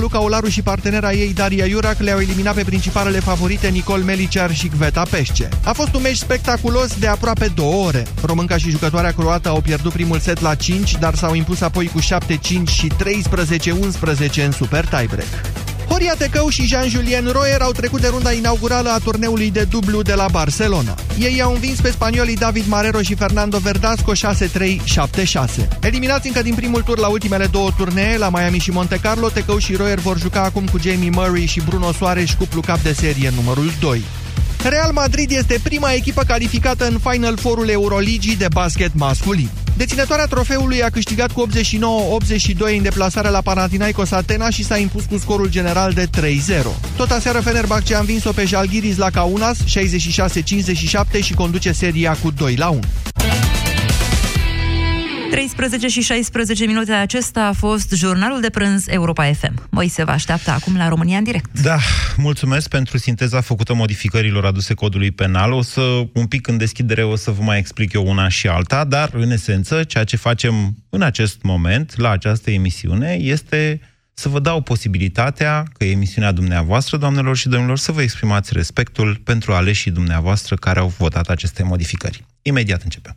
Luca Olaru și partenera ei Daria Iurac le-au eliminat pe principalele favorite Nicol Meliciar și Gveta Pesce. A fost un meci spectaculos de aproape două ore. Românca și jucătoarea croată au pierdut primul set la 5, dar s-au impus apoi cu 7-5 și 13-11 în super tiebreak. Horia Tecău și Jean-Julien Royer au trecut de runda inaugurală a turneului de dublu de la Barcelona. Ei au învins pe spaniolii David Marero și Fernando Verdasco 6-3-7-6. Eliminați încă din primul tur la ultimele două turnee, la Miami și Monte Carlo, Tecău și Royer vor juca acum cu Jamie Murray și Bruno Soares cuplu cap de serie numărul 2. Real Madrid este prima echipă calificată în Final Four-ul Euroligii de basket masculin. Deținătoarea trofeului a câștigat cu 89-82 în deplasare la Panathinaikos Atena și s-a impus cu scorul general de 3-0. Tot aseară Fenerbahce a învins-o pe Jalgiris la Kaunas 66-57 și conduce seria cu 2-1. 13 și 16 minute acesta a fost jurnalul de prânz Europa FM. Moise vă așteaptă acum la România în direct. Da, mulțumesc pentru sinteza făcută modificărilor aduse codului penal. O să, un pic în deschidere, o să vă mai explic eu una și alta, dar, în esență, ceea ce facem în acest moment, la această emisiune, este să vă dau posibilitatea, că e emisiunea dumneavoastră, doamnelor și domnilor, să vă exprimați respectul pentru aleșii dumneavoastră care au votat aceste modificări. Imediat începem.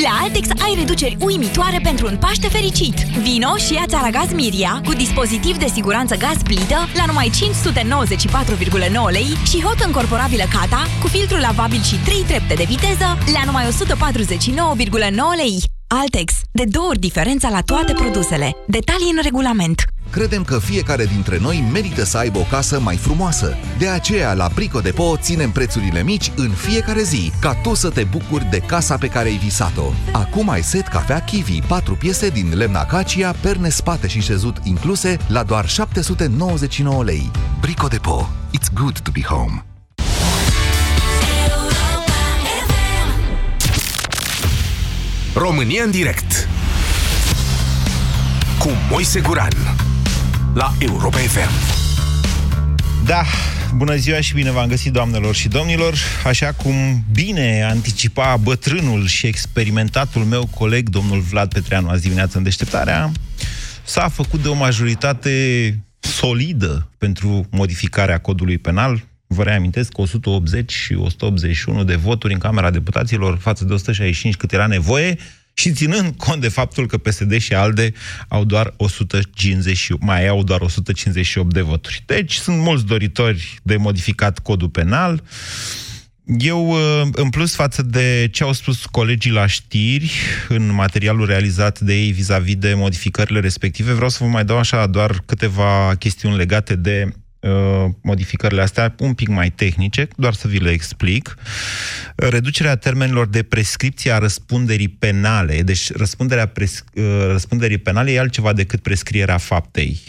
La Altex ai reduceri uimitoare pentru un Paște fericit. Vino și ia aragaz Miria cu dispozitiv de siguranță gaz plită la numai 594,9 lei și hot încorporabilă Cata cu filtru lavabil și 3 trepte de viteză la numai 149,9 lei. Altex. De două ori diferența la toate produsele. Detalii în regulament. Credem că fiecare dintre noi merită să aibă o casă mai frumoasă. De aceea, la Brico Depo ținem prețurile mici în fiecare zi, ca tu să te bucuri de casa pe care ai visat-o. Acum ai set cafea Kiwi, 4 piese din lemn acacia, perne spate și șezut incluse, la doar 799 lei. Brico Depo. It's good to be home. România în direct cu Moise Guran la Europa FM. Da, bună ziua și bine v-am găsit, doamnelor și domnilor. Așa cum bine anticipa bătrânul și experimentatul meu coleg, domnul Vlad Petreanu, azi dimineață în deșteptarea, s-a făcut de o majoritate solidă pentru modificarea codului penal. Vă reamintesc că 180 și 181 de voturi în Camera Deputaților față de 165 cât era nevoie, și ținând cont de faptul că PSD și ALDE au doar 150, mai au doar 158 de voturi. Deci sunt mulți doritori de modificat codul penal. Eu, uh, în plus față de ce au spus colegii la știri în materialul realizat de ei vis-a-vis de modificările respective, vreau să vă mai dau așa doar câteva chestiuni legate de Uh, modificările astea un pic mai tehnice, doar să vi le explic. Reducerea termenilor de prescripție a răspunderii penale. Deci răspunderea pres, uh, răspunderii penale e altceva decât prescrierea faptei.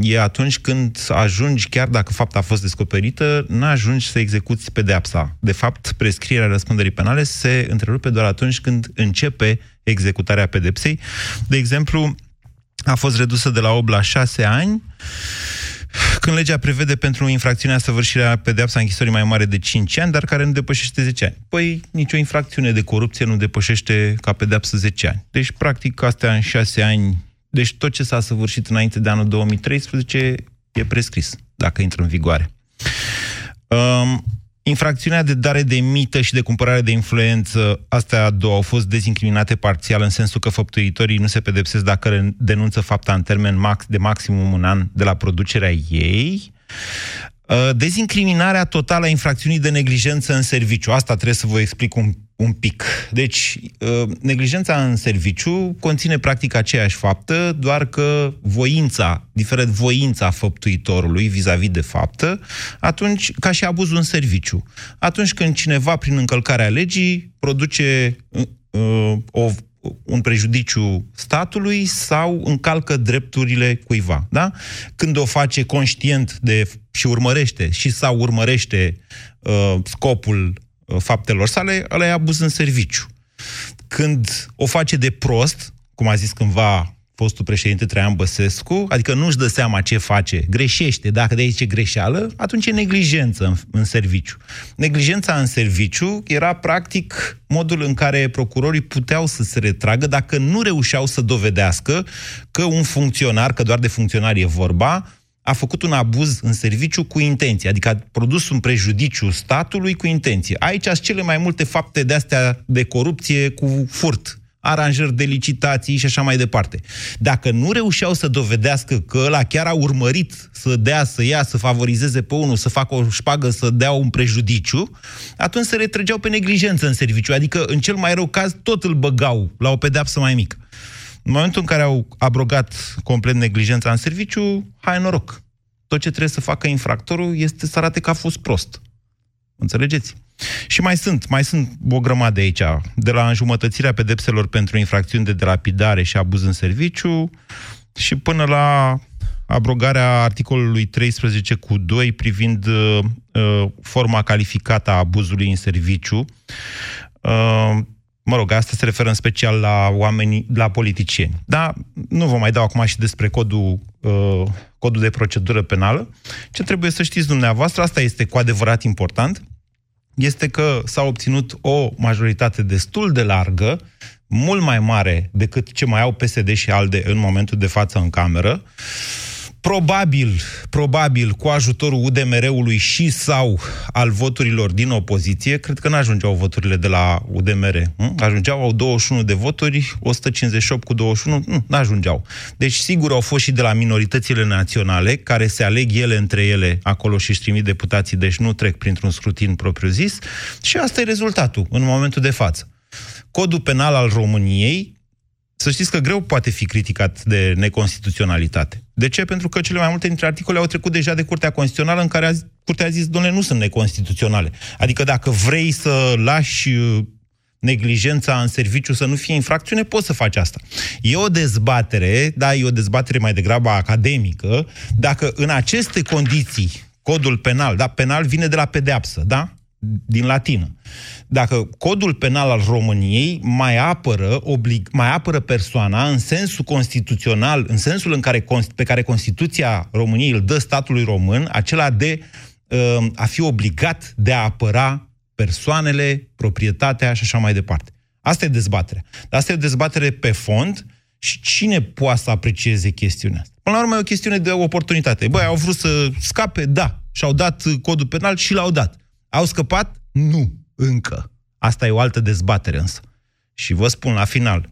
E atunci când ajungi, chiar dacă fapta a fost descoperită, nu ajungi să execuți pedeapsa. De fapt, prescrierea răspunderii penale se întrerupe doar atunci când începe executarea pedepsei. De exemplu, a fost redusă de la 8 la 6 ani când legea prevede pentru infracțiunea săvârșirea pedeapsa închisorii mai mare de 5 ani, dar care nu depășește 10 ani. Păi, nicio infracțiune de corupție nu depășește ca pedeapsă 10 ani. Deci, practic, astea în 6 ani, deci tot ce s-a săvârșit înainte de anul 2013 e prescris, dacă intră în vigoare. Um, Infracțiunea de dare de mită și de cumpărare de influență, astea două au fost dezincriminate parțial, în sensul că făptuitorii nu se pedepsesc dacă denunță fapta în termen max, de maximum un an de la producerea ei. Uh, dezincriminarea totală a infracțiunii de neglijență în serviciu. Asta trebuie să vă explic un, un pic. Deci, uh, neglijența în serviciu conține practic aceeași faptă, doar că voința, diferent voința făptuitorului vis-a-vis de faptă, atunci, ca și abuzul în serviciu. Atunci când cineva, prin încălcarea legii, produce uh, o, un prejudiciu statului sau încalcă drepturile cuiva. Da? Când o face conștient de și urmărește și sau urmărește uh, scopul uh, faptelor sale, ăla e abuz în serviciu. Când o face de prost, cum a zis cândva fostul președinte Traian Băsescu, adică nu-și dă seama ce face, greșește, dacă de aici e greșeală, atunci e neglijență în, în serviciu. Neglijența în serviciu era practic modul în care procurorii puteau să se retragă dacă nu reușeau să dovedească că un funcționar, că doar de funcționar e vorba, a făcut un abuz în serviciu cu intenție, adică a produs un prejudiciu statului cu intenție. Aici sunt cele mai multe fapte de astea de corupție cu furt, aranjări de licitații și așa mai departe. Dacă nu reușeau să dovedească că ăla chiar a urmărit să dea, să ia, să favorizeze pe unul, să facă o șpagă, să dea un prejudiciu, atunci se retrăgeau pe neglijență în serviciu. Adică, în cel mai rău caz, tot îl băgau la o pedeapsă mai mică. În momentul în care au abrogat complet neglijența în serviciu, hai noroc. Tot ce trebuie să facă infractorul este să arate că a fost prost. Înțelegeți? Și mai sunt, mai sunt o grămadă aici, de la înjumătățirea pedepselor pentru infracțiuni de delapidare și abuz în serviciu și până la abrogarea articolului 13 cu 2 privind uh, uh, forma calificată a abuzului în serviciu. Uh, mă rog, asta se referă în special la oamenii, la politicieni. Da, nu vă mai dau acum și despre codul, uh, codul de procedură penală. Ce trebuie să știți dumneavoastră, asta este cu adevărat important, este că s-a obținut o majoritate destul de largă, mult mai mare decât ce mai au PSD și ALDE în momentul de față în cameră, probabil, probabil cu ajutorul UDMR-ului și sau al voturilor din opoziție, cred că nu ajungeau voturile de la UDMR. Nu? Ajungeau, au 21 de voturi, 158 cu 21, nu, nu ajungeau. Deci, sigur, au fost și de la minoritățile naționale, care se aleg ele între ele acolo și își trimit deputații, deci nu trec printr-un scrutin propriu-zis. Și asta e rezultatul în momentul de față. Codul penal al României să știți că greu poate fi criticat de neconstituționalitate. De ce? Pentru că cele mai multe dintre articole au trecut deja de Curtea Constituțională, în care a, Curtea a zis, domnule, nu sunt neconstituționale. Adică dacă vrei să lași uh, neglijența în serviciu să nu fie infracțiune, poți să faci asta. E o dezbatere, da, e o dezbatere mai degrabă academică, dacă în aceste condiții, codul penal, da, penal vine de la pedeapsă, da? Din latină. Dacă codul penal al României mai apără, oblig, mai apără persoana în sensul constituțional, în sensul în care, pe care Constituția României îl dă statului român, acela de uh, a fi obligat de a apăra persoanele, proprietatea și așa mai departe. Asta e dezbaterea. Dar asta e o dezbatere pe fond și cine poate să aprecieze chestiunea asta? Până la urmă e o chestiune de oportunitate. Băi, au vrut să scape? Da. Și-au dat codul penal și l-au dat. Au scăpat? Nu, încă. Asta e o altă dezbatere însă. Și vă spun la final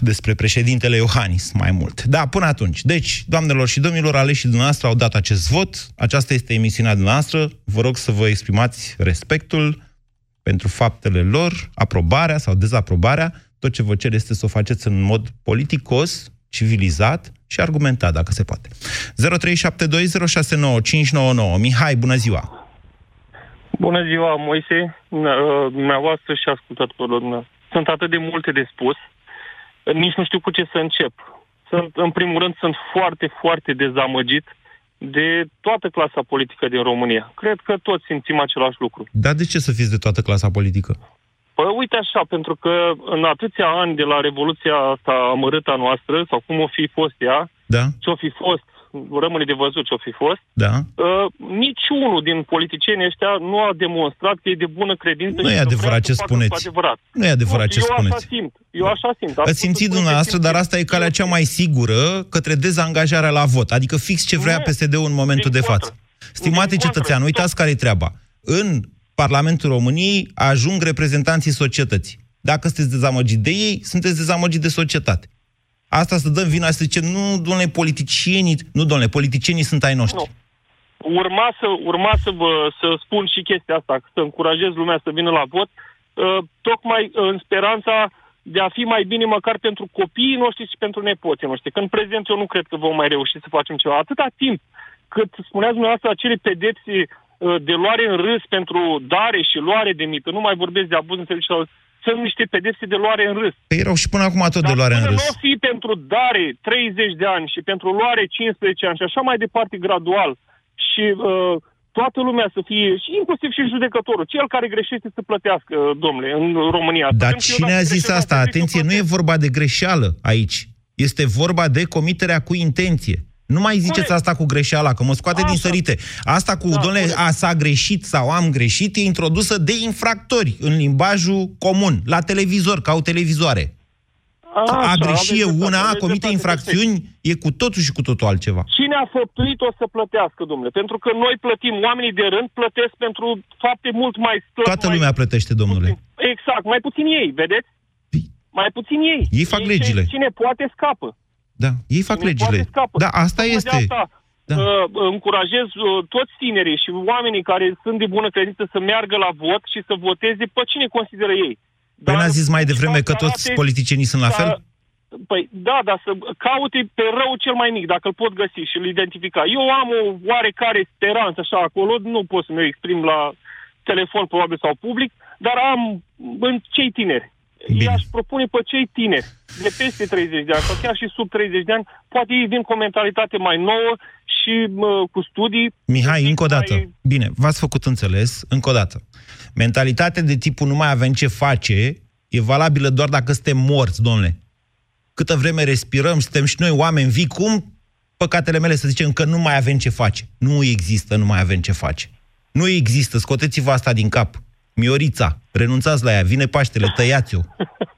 despre președintele Iohannis mai mult. Da, până atunci. Deci, doamnelor și domnilor, aleșii dumneavoastră au dat acest vot. Aceasta este emisiunea dumneavoastră. Vă rog să vă exprimați respectul pentru faptele lor, aprobarea sau dezaprobarea. Tot ce vă cer este să o faceți în mod politicos, civilizat și argumentat, dacă se poate. 0372069599. Mihai, bună ziua! Bună ziua, Moise, dumneavoastră și ascultătorilor dumneavoastră. Sunt atât de multe de spus, nici nu știu cu ce să încep. Sunt, în primul rând, sunt foarte, foarte dezamăgit de toată clasa politică din România. Cred că toți simțim același lucru. Dar de ce să fiți de toată clasa politică? Păi uite așa, pentru că în atâția ani de la Revoluția asta amărâtă a noastră, sau cum o fi fost ea, da. ce o fi fost rămâne de văzut ce-o fi fost, da. uh, niciunul din politicienii ăștia nu a demonstrat că e de bună credință. Nu e adevărat ce spuneți. Adevărat. Nu e adevărat nu, ce eu spuneți. Așa simt. Eu așa simt. Ați simțit dumneavoastră, dar asta e calea cea mai sigură către dezangajarea la vot. Adică fix ce vrea PSD-ul în momentul de față. Stimate cetățean, uitați care e treaba. În Parlamentul României ajung reprezentanții societății. Dacă sunteți dezamăgit de ei, sunteți dezamăgit de societate. Asta să dăm vina, să zicem, nu, domnule, politicienii, nu, domnule, politicienii sunt ai noștri. Nu. Urma să, urma să vă să spun și chestia asta, să încurajez lumea să vină la vot, uh, tocmai în speranța de a fi mai bine măcar pentru copiii noștri și pentru nepoții noștri. Că în prezent eu nu cred că vom mai reuși să facem ceva. Atâta timp cât spuneați dumneavoastră acele pedepsi uh, de luare în râs pentru dare și luare de mită, nu mai vorbesc de abuz în serviciu, sunt niște pedepse de luare în râs. Păi erau și până acum tot de luare în până râs. nu o fi pentru dare 30 de ani și pentru luare 15 ani și așa mai departe gradual și uh, toată lumea să fie, și inclusiv și judecătorul, cel care greșește să plătească, domnule, în România. Dar Pentru că eu cine dacă a zis greșesc, asta? ar trebui să Atenție, nu e plătesc. vorba de greșeală aici. Este vorba de comiterea cu intenție. Nu mai ziceți Corect. asta cu greșeala, că mă scoate din Așa. sărite. Asta cu, Da, domnule, corect. a s-a greșit sau am greșit, e introdusă de infractori în limbajul comun, la televizor, că au televizoare. Așa, a aveți greși e dreptate, una, a aveți comite dreptate, infracțiuni, e cu totul și cu totul altceva. Cine a făptuit o să plătească, domnule? Pentru că noi plătim, oamenii de rând plătesc pentru fapte mult mai slăb, Toată mai lumea plătește, domnule. Exact, mai puțin ei, vedeți? Păi, Mai puțin ei. Ei fac ce- legile. Cine poate scapă. Da, ei fac Cine legile. poate scapă. Da, asta Tocmai este. De asta, Da. uh, încurajez uh, toți tinerii și oamenii care sunt de bună credință să meargă la vot și să voteze pe cine consideră ei. Păi n-a zis mai devreme că să toți arate- politicienii sunt la să- fel? Păi da, dar să caute pe rău cel mai mic, dacă îl pot găsi și îl identifica. Eu am o oarecare speranță așa acolo, nu pot să mi exprim la telefon probabil sau public, dar am în cei tineri. Bine. I-aș propune pe cei tineri de peste 30 de ani sau chiar și sub 30 de ani, poate ei vin cu o mentalitate mai nouă și mă, cu studii. Mihai, încă o dată. Mai... Bine, v-ați făcut înțeles, încă o dată. Mentalitatea de tipul nu mai avem ce face e valabilă doar dacă suntem morți, domnule. Câtă vreme respirăm, suntem și noi oameni vii, cum păcatele mele să zicem că nu mai avem ce face. Nu există, nu mai avem ce face. Nu există, scoteți-vă asta din cap. Miorița, renunțați la ea, vine Paștele, tăiați-o.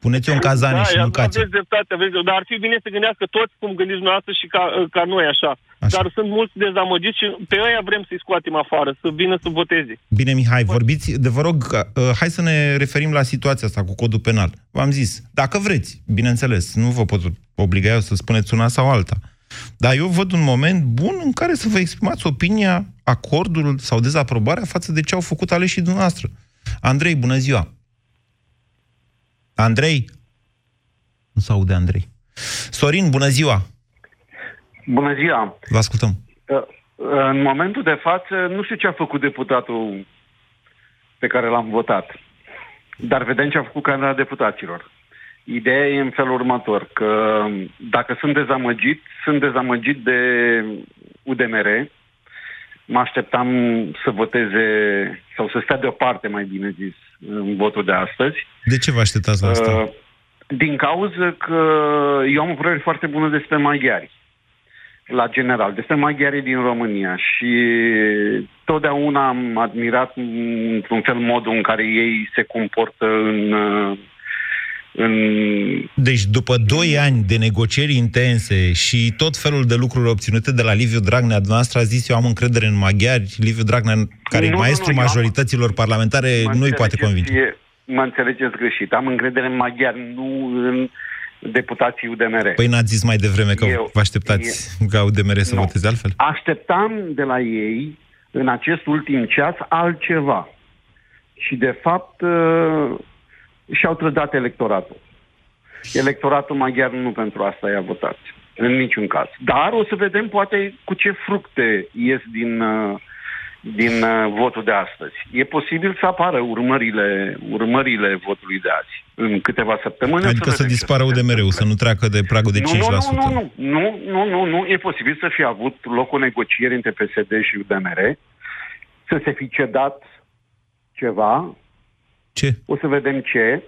Puneți-o în cazane da, și mâncați aveți dreptate, aveți dreptate. Dar ar fi bine să gândească toți cum gândiți dumneavoastră și ca, ca noi așa. Așa. Dar sunt mulți dezamăgiți și pe ăia vrem să-i scoatem afară, să vină să voteze. Bine, Mihai, vorbiți, de vă rog, uh, hai să ne referim la situația asta cu codul penal. V-am zis, dacă vreți, bineînțeles, nu vă pot obliga eu să spuneți una sau alta. Dar eu văd un moment bun în care să vă exprimați opinia, acordul sau dezaprobarea față de ce au făcut aleșii dumneavoastră. Andrei, bună ziua! Andrei? Nu se aude Andrei. Sorin, bună ziua! Bună ziua! Vă ascultăm. Uh, În momentul de față, nu știu ce a făcut deputatul pe care l-am votat, dar vedem ce a făcut Camera Deputaților. Ideea e în felul următor, că dacă sunt dezamăgit, sunt dezamăgit de UDMR, mă așteptam să voteze, sau să stea deoparte, mai bine zis, în votul de astăzi. De ce vă așteptați la asta? Uh, Din cauza că eu am o părere foarte bună despre maghiari, la general, despre maghiarii din România și totdeauna am admirat mm, într-un fel modul în care ei se comportă în, uh, în Deci după doi ani de negocieri intense și tot felul de lucruri obținute de la Liviu Dragnea, dumneavoastră a zis eu am încredere în maghiari, Liviu Dragnea, care Nu, e nu, maestrul nu, eu am- majorităților parlamentare, Mă nu-i poate înțelegeți, convinge. e- Mă înțelegeți greșit. Am încredere în maghiari, nu în deputații UDMR. Păi n-ați zis mai devreme că Eu- vă așteptați ca UDMR să Nu. voteze altfel? Așteptam de la ei, în acest ultim ceas, altceva. Și, de fapt, uh, și-au trădat electoratul. Electoratul maghiar nu pentru asta i-a votat. În niciun caz. Dar o să vedem, poate, cu ce fructe ies din, uh, din uh, votul de astăzi. E posibil să apară urmările, urmările votului de azi. În câteva săptămâni. o Adică să vedem ce dispară se UDMR-ul, întâmplă. să nu treacă de pragul de 5%. Nu, nu, nu, nu, nu, nu, nu, nu. E posibil să fie avut loc o negociere între PSD și UDMR, să se fi cedat ceva, Ce? o să vedem ce.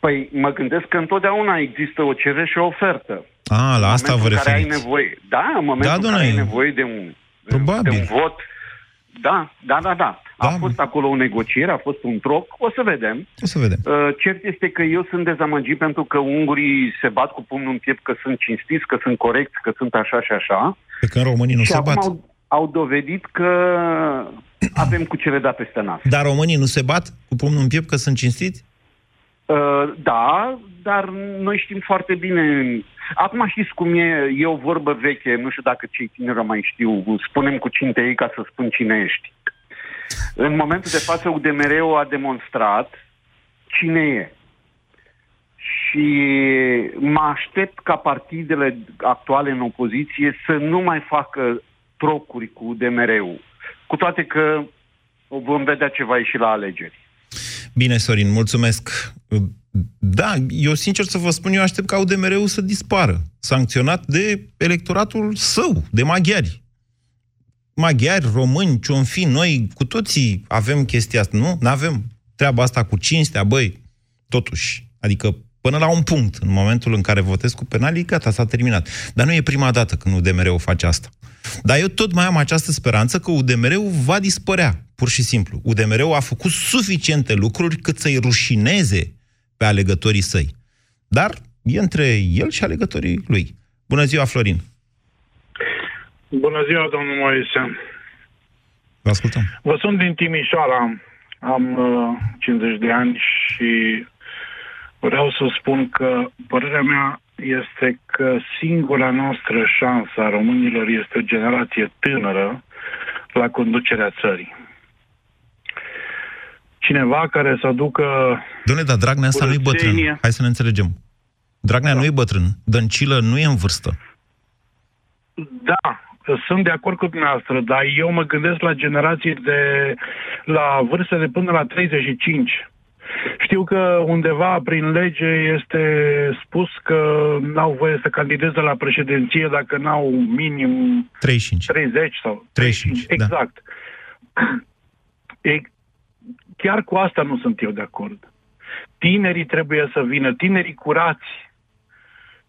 Păi mă gândesc că întotdeauna există o cerere și o ofertă. A, la asta în vă momentul în care ai referiți. nevoie. Da, în momentul Da, în care domnule. ai nevoie de un, Probabil. de un vot. Da, da, da, da. A Da. fost acolo o negociere, a fost un troc, o să vedem. O să vedem. Uh, Cert este că eu sunt dezamăgit pentru că ungurii se bat cu pumnul în piept că sunt cinstiți, că sunt corecți, că sunt așa și așa. Pe când românii nu și se acum bat. au, au dovedit că avem cu ce le da peste nas. Dar românii nu se bat cu pumnul în piept că sunt cinstiți? Uh, da, dar noi știm foarte bine. Acum știți cum e, e o vorbă veche, nu știu dacă cei tineri o mai știu, spunem cu cine ei ca să spun cine ești. În momentul de față, UDMR-ul a demonstrat cine e. Și mă aștept ca partidele actuale în opoziție să nu mai facă trocuri cu UDMR-ul. Cu toate că vom vedea ce va ieși la alegeri. Bine, Sorin, mulțumesc. Da, eu sincer să vă spun, eu aștept ca UDMR-ul să dispară, sancționat de electoratul său, de maghiari. Maghiari, români, ce fi, noi cu toții avem chestia asta, nu? Nu avem treaba asta cu cinstea, băi, totuși. Adică până la un punct, în momentul în care votez cu penalii, gata, s-a terminat. Dar nu e prima dată când UDMR-ul face asta. Dar eu tot mai am această speranță că UDMR-ul va dispărea, pur și simplu. UDMR-ul a făcut suficiente lucruri cât să-i rușineze pe alegătorii săi. Dar e între el și alegătorii lui. Bună ziua, Florin! Bună ziua, domnul Moise! Vă ascultăm. Vă sunt din Timișoara. Am uh, 50 de ani și vreau să spun că părerea mea este că singura noastră șansă a românilor este o generație tânără la conducerea țării. Cineva care să aducă... Dom'le, dar Dragnea asta nu e bătrân. Hai să ne înțelegem. Dragnea da. nu e bătrân. Dăncilă nu e în vârstă. Da, sunt de acord cu dumneavoastră, dar eu mă gândesc la generații de... la vârste de până la 35 știu că undeva prin lege este spus că n-au voie să candideze la președinție dacă n-au minim 35. 30 sau 35. 35. Da. Exact. E, chiar cu asta nu sunt eu de acord. Tinerii trebuie să vină, tinerii curați,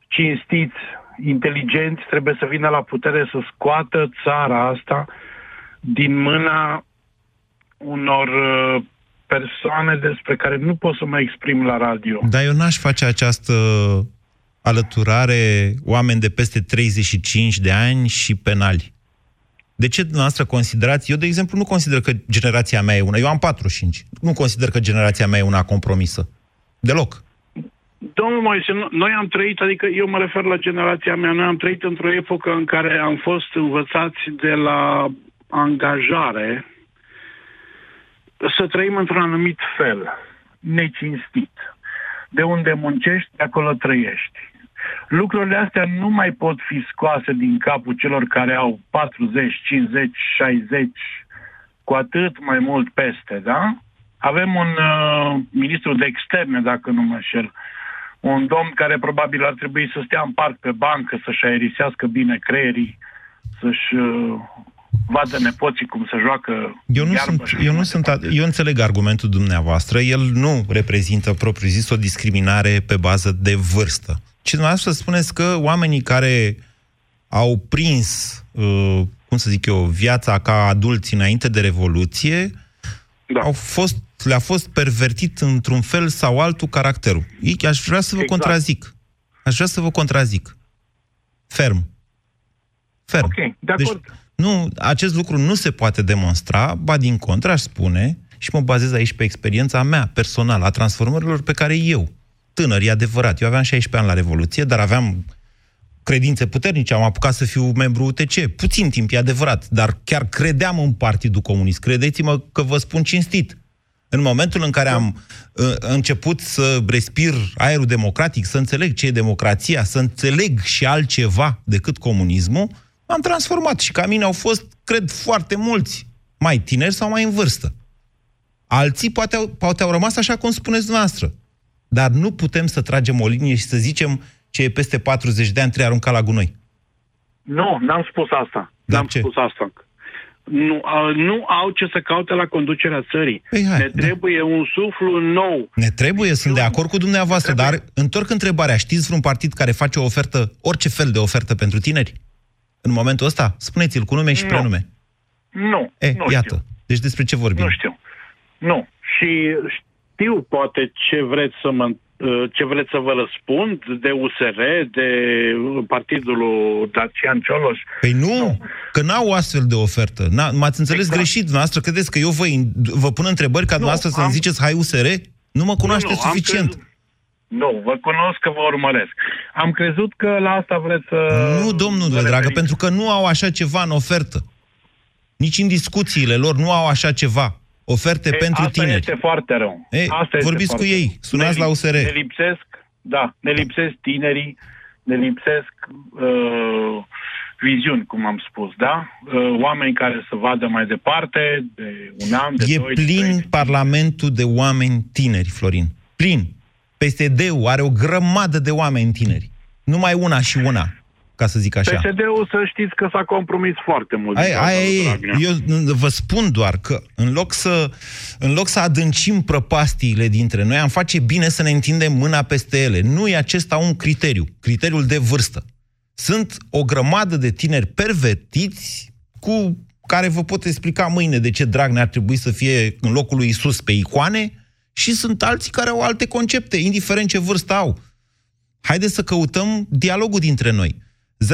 cinstiți, inteligenți, trebuie să vină la putere să scoată țara asta din mâna unor uh, persoane despre care nu pot să mă exprim la radio. Dar eu n-aș face această alăturare oameni de peste 35 de ani și penali. De ce dumneavoastră considerați? Eu, de exemplu, nu consider că generația mea e una. Eu am 45. Nu consider că generația mea e una compromisă. Deloc. Domnul Moise, noi am trăit, adică eu mă refer la generația mea, noi am trăit într-o epocă în care am fost învățați de la angajare, să trăim într-un anumit fel, necinstit. De unde muncești, de acolo trăiești. Lucrurile astea nu mai pot fi scoase din capul celor care au 40, 50, 60, cu atât mai mult peste, da? Avem un uh, ministru de externe, dacă nu mă înșel, un domn care probabil ar trebui să stea în parc pe bancă, să-și aerisească bine creierii, să-și uh, vadă nepoții cum se joacă eu nu sunt, eu nu sunt, eu înțeleg argumentul dumneavoastră, el nu reprezintă propriu zis o discriminare pe bază de vârstă. Ce dumneavoastră spuneți că oamenii care au prins, uh, cum să zic eu, viața ca adulți înainte de Revoluție, da. au fost, le-a fost pervertit într-un fel sau altul caracterul. Aș vrea să vă exact. contrazic. Aș vrea să vă contrazic. Ferm. Ferm. Ok, de deci, acord. Deci, nu, acest lucru nu se poate demonstra, ba din contră, aș spune, și mă bazez aici pe experiența mea personală, a transformărilor pe care eu, tânăr, e adevărat, eu aveam 16 ani la Revoluție, dar aveam credințe puternice, am apucat să fiu membru UTC. Puțin timp, e adevărat, dar chiar credeam în Partidul Comunist. Credeți-mă că vă spun cinstit. În momentul în care am uh, început să respir aerul democratic, să înțeleg ce e democrația, să înțeleg și altceva decât comunismul, m-am transformat și ca mine au fost, cred, foarte mulți, mai tineri sau mai în vârstă. Alții poate au, poate au rămas așa cum spuneți dumneavoastră. Dar nu putem să tragem o linie și să zicem ce e peste 40 de ani trebuie aruncat la gunoi. Nu, n-am spus asta. Dar n-am ce? spus asta. Nu, a, nu au ce să caute la conducerea țării. Păi hai, ne da. trebuie un suflu nou. Ne trebuie, sunt de acord cu dumneavoastră, Ne trebuie. dar întorc întrebarea. Știți vreun partid care face o ofertă, orice fel de ofertă pentru tineri? În momentul ăsta? Spuneți-l cu nume și Nu. prenume. Nu, E, nu iată. știu. Deci despre ce vorbim? Nu știu. Nu. Și știu poate ce vreți să mă ce vreți să vă răspund de USR, de partidul lui Dacian Cioloș. Păi nu, că n-au o astfel de ofertă. N-a, m-ați înțeles Exact. greșit, dumneavoastră credeți că eu vă, vă pun întrebări ca dumneavoastră să-mi am- ziceți hai USR? Nu mă cunoașteți am suficient. crezut- Nu, vă cunosc că vă urmăresc. Am crezut că la asta vreți să... Nu, domnule vă dragă, referiți. pentru că nu au așa ceva în ofertă. Nici în discuțiile lor nu au așa ceva. Oferte E, pentru asta tineri. este foarte rău. Ei, asta este vorbiți cu foarte ei, rău. sunați Ne la lip- USR. Ne lipsesc, da, ne lipsesc tinerii, ne lipsesc uh, viziuni, cum am spus, da? Uh, oameni care să vadă mai departe, de un an, de E doi, de plin trei. Parlamentul de oameni tineri, Florin. Plin. PSD-ul are o grămadă de oameni tineri. Numai una și una, ca să zic așa. PSD-ul să știți că s-a compromis foarte mult. din Aia, cauza aia lui e. Dragnea. Eu n- vă spun doar că în loc, să, în loc să adâncim prăpastiile dintre noi, am face bine să ne întindem mâna peste ele. Nu e acesta un criteriu, criteriul de vârstă. Sunt o grămadă de tineri pervertiți cu care vă pot explica mâine de ce Dragnea ar trebui să fie în locul lui Isus pe icoane și sunt alții care au alte concepte, indiferent ce vârstă au. Haideți să căutăm dialogul dintre noi. 0372069599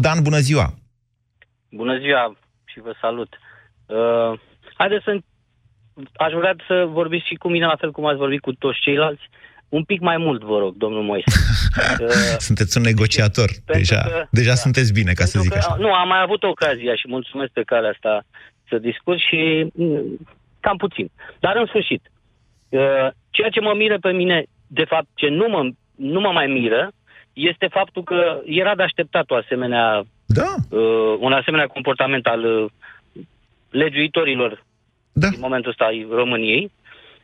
Dan, bună ziua! Bună ziua și vă salut. Uh, haideți să... Aș vrea să vorbiți și cu mine la fel cum ați vorbit cu toți ceilalți. Un pic mai mult, vă rog, domnul Moise. Uh, Sunteți un negociator. Deja, că- deja da. sunteți bine, ca să pentru zic că, așa. Nu, am mai avut ocazia și mulțumesc pe calea asta să discut și mm, cam puțin. Dar în sfârșit, uh, ceea ce mă miră pe mine, de fapt, ce nu mă, nu mă mai miră, este faptul că era de așteptat o asemenea Da, uh, un asemenea comportament al uh, legiuitorilor da. din momentul ăsta ai României.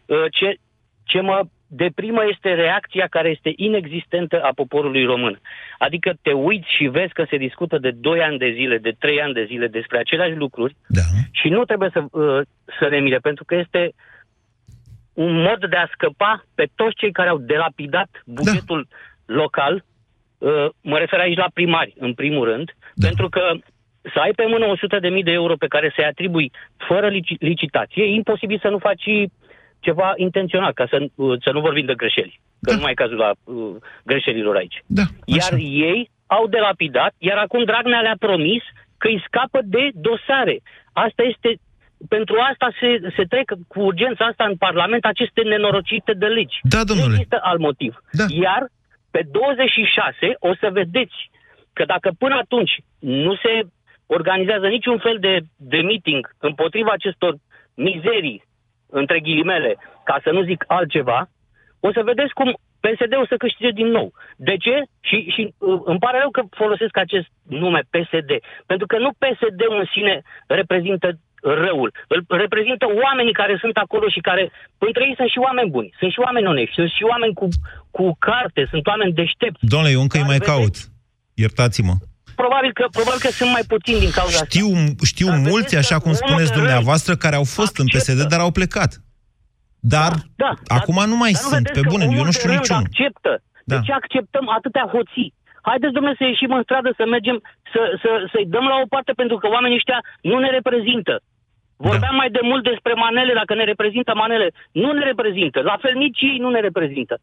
Uh, ce, ce mă deprimă este reacția care este inexistentă a poporului român. Adică te uiți și vezi că se discută de 2 ani de zile, de 3 ani de zile despre aceleași lucruri Da. și nu trebuie să, uh, să ne mire, pentru că este un mod de a scăpa pe toți cei care au delapidat bugetul local. Uh, mă refer aici la primari, în primul rând, Da. pentru că să ai pe mână 100.000 de euro pe care să-i atribui fără lici- licitație, e imposibil să nu faci ceva intenționat, ca să, uh, să nu vorbim de greșeli. Că Da. nu mai e cazul la uh, greșelilor aici. Da, Iar așa. ei au delapidat, iar acum Dragnea le-a promis că îi scapă de dosare. Asta este, pentru asta se, se trec cu urgența asta în Parlament aceste nenorocite de legi. Da, domnule. Nu există alt motiv. Da. Iar pe 26 o să vedeți că dacă până atunci nu se organizează niciun fel de, de meeting împotriva acestor mizerii, între ghilimele, ca să nu zic altceva, o să vedeți cum PSD o să câștige din nou. De ce? Și, și uh, îmi pare rău că folosesc acest nume PSD, pentru că nu PSD în sine reprezintă răul. Îl reprezintă oamenii care sunt acolo și care, între ei sunt și oameni buni, sunt și oameni onești, sunt și oameni cu, cu carte, sunt oameni deștepți. Domnule, eu încă îi Dar mai vedeți? caut. Iertați-mă. Probabil că, probabil că sunt mai puțini din cauza asta. Știu, știu Dar mulți, vedeți așa că cum omul spuneți de răi dumneavoastră, care au fost în PSD, acceptă. dar au plecat. Dar Da, acum dar- nu mai dar sunt, vedeți pe că bune, eu omul nu de știu rând niciunul. acceptă. Da. De ce acceptăm atâtea hoții? Haideți, domnule, să ieșim în stradă, să mergem, să, să, să-i dăm la o parte, pentru că oamenii ăștia nu ne reprezintă. Vorbeam Da. mai de mult despre manele, dacă ne reprezintă manele. Nu ne reprezintă. La fel nici ei nu ne reprezintă.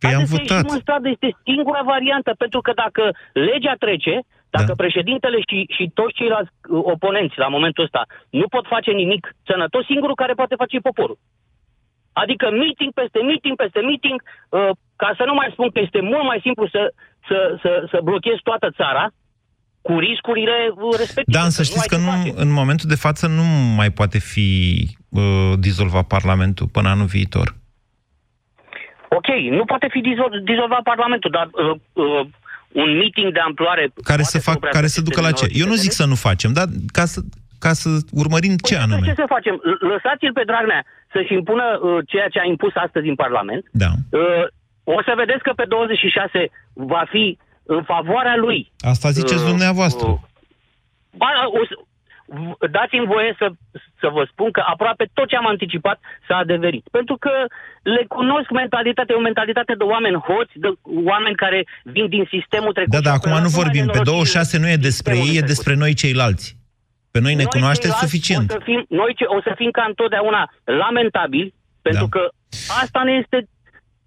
Păi am Haideți să votat. ieșim în stradă, este singura variantă, pentru că dacă legea trece, dacă Da. președintele și, și toți ceilalți uh, oponenți la momentul ăsta nu pot face nimic sănătos, singurul care poate face e poporul. Adică meeting peste meeting peste meeting, uh, ca să nu mai spun că este mult mai simplu să, să, să, să blochezi toată țara cu riscurile uh, respective. Dan, să nu știți ai că ce nu, face. în momentul de față nu mai poate fi uh, dizolvat Parlamentul până anul viitor. Ok, nu poate fi dizol- dizolvat Parlamentul, dar uh, uh, un meeting de amploare... Care poate să, fac, oprească care să ducă la ce? aceste Eu nu zic să nu facem, dar ca să, ca să urmărim ce Păi anume. atunci Ce să facem? L- Lăsați-l pe Dragnea să-și impună uh, ceea ce a impus astăzi în Parlament. Da. Uh, o să vedeți că pe 26 va fi în favoarea lui. Asta ziceți Uh, dumneavoastră. uh, Ba, o să, v- dați-mi voie să, să vă spun că aproape tot ce am anticipat s-a adeverit. Pentru că le cunosc mentalitatea, e o mentalitate de oameni hoți, de oameni care vin din sistemul trecut. Da, și dar au acum nu numai vorbim. Pe nenorocirile 26 nu e despre sistemului ei, e trecut. despre noi ceilalți. Pe noi ne Noi cunoașteți ceilalți suficient. O să fim, noi ce, o să fim ca întotdeauna lamentabili, pentru Da. că asta ne este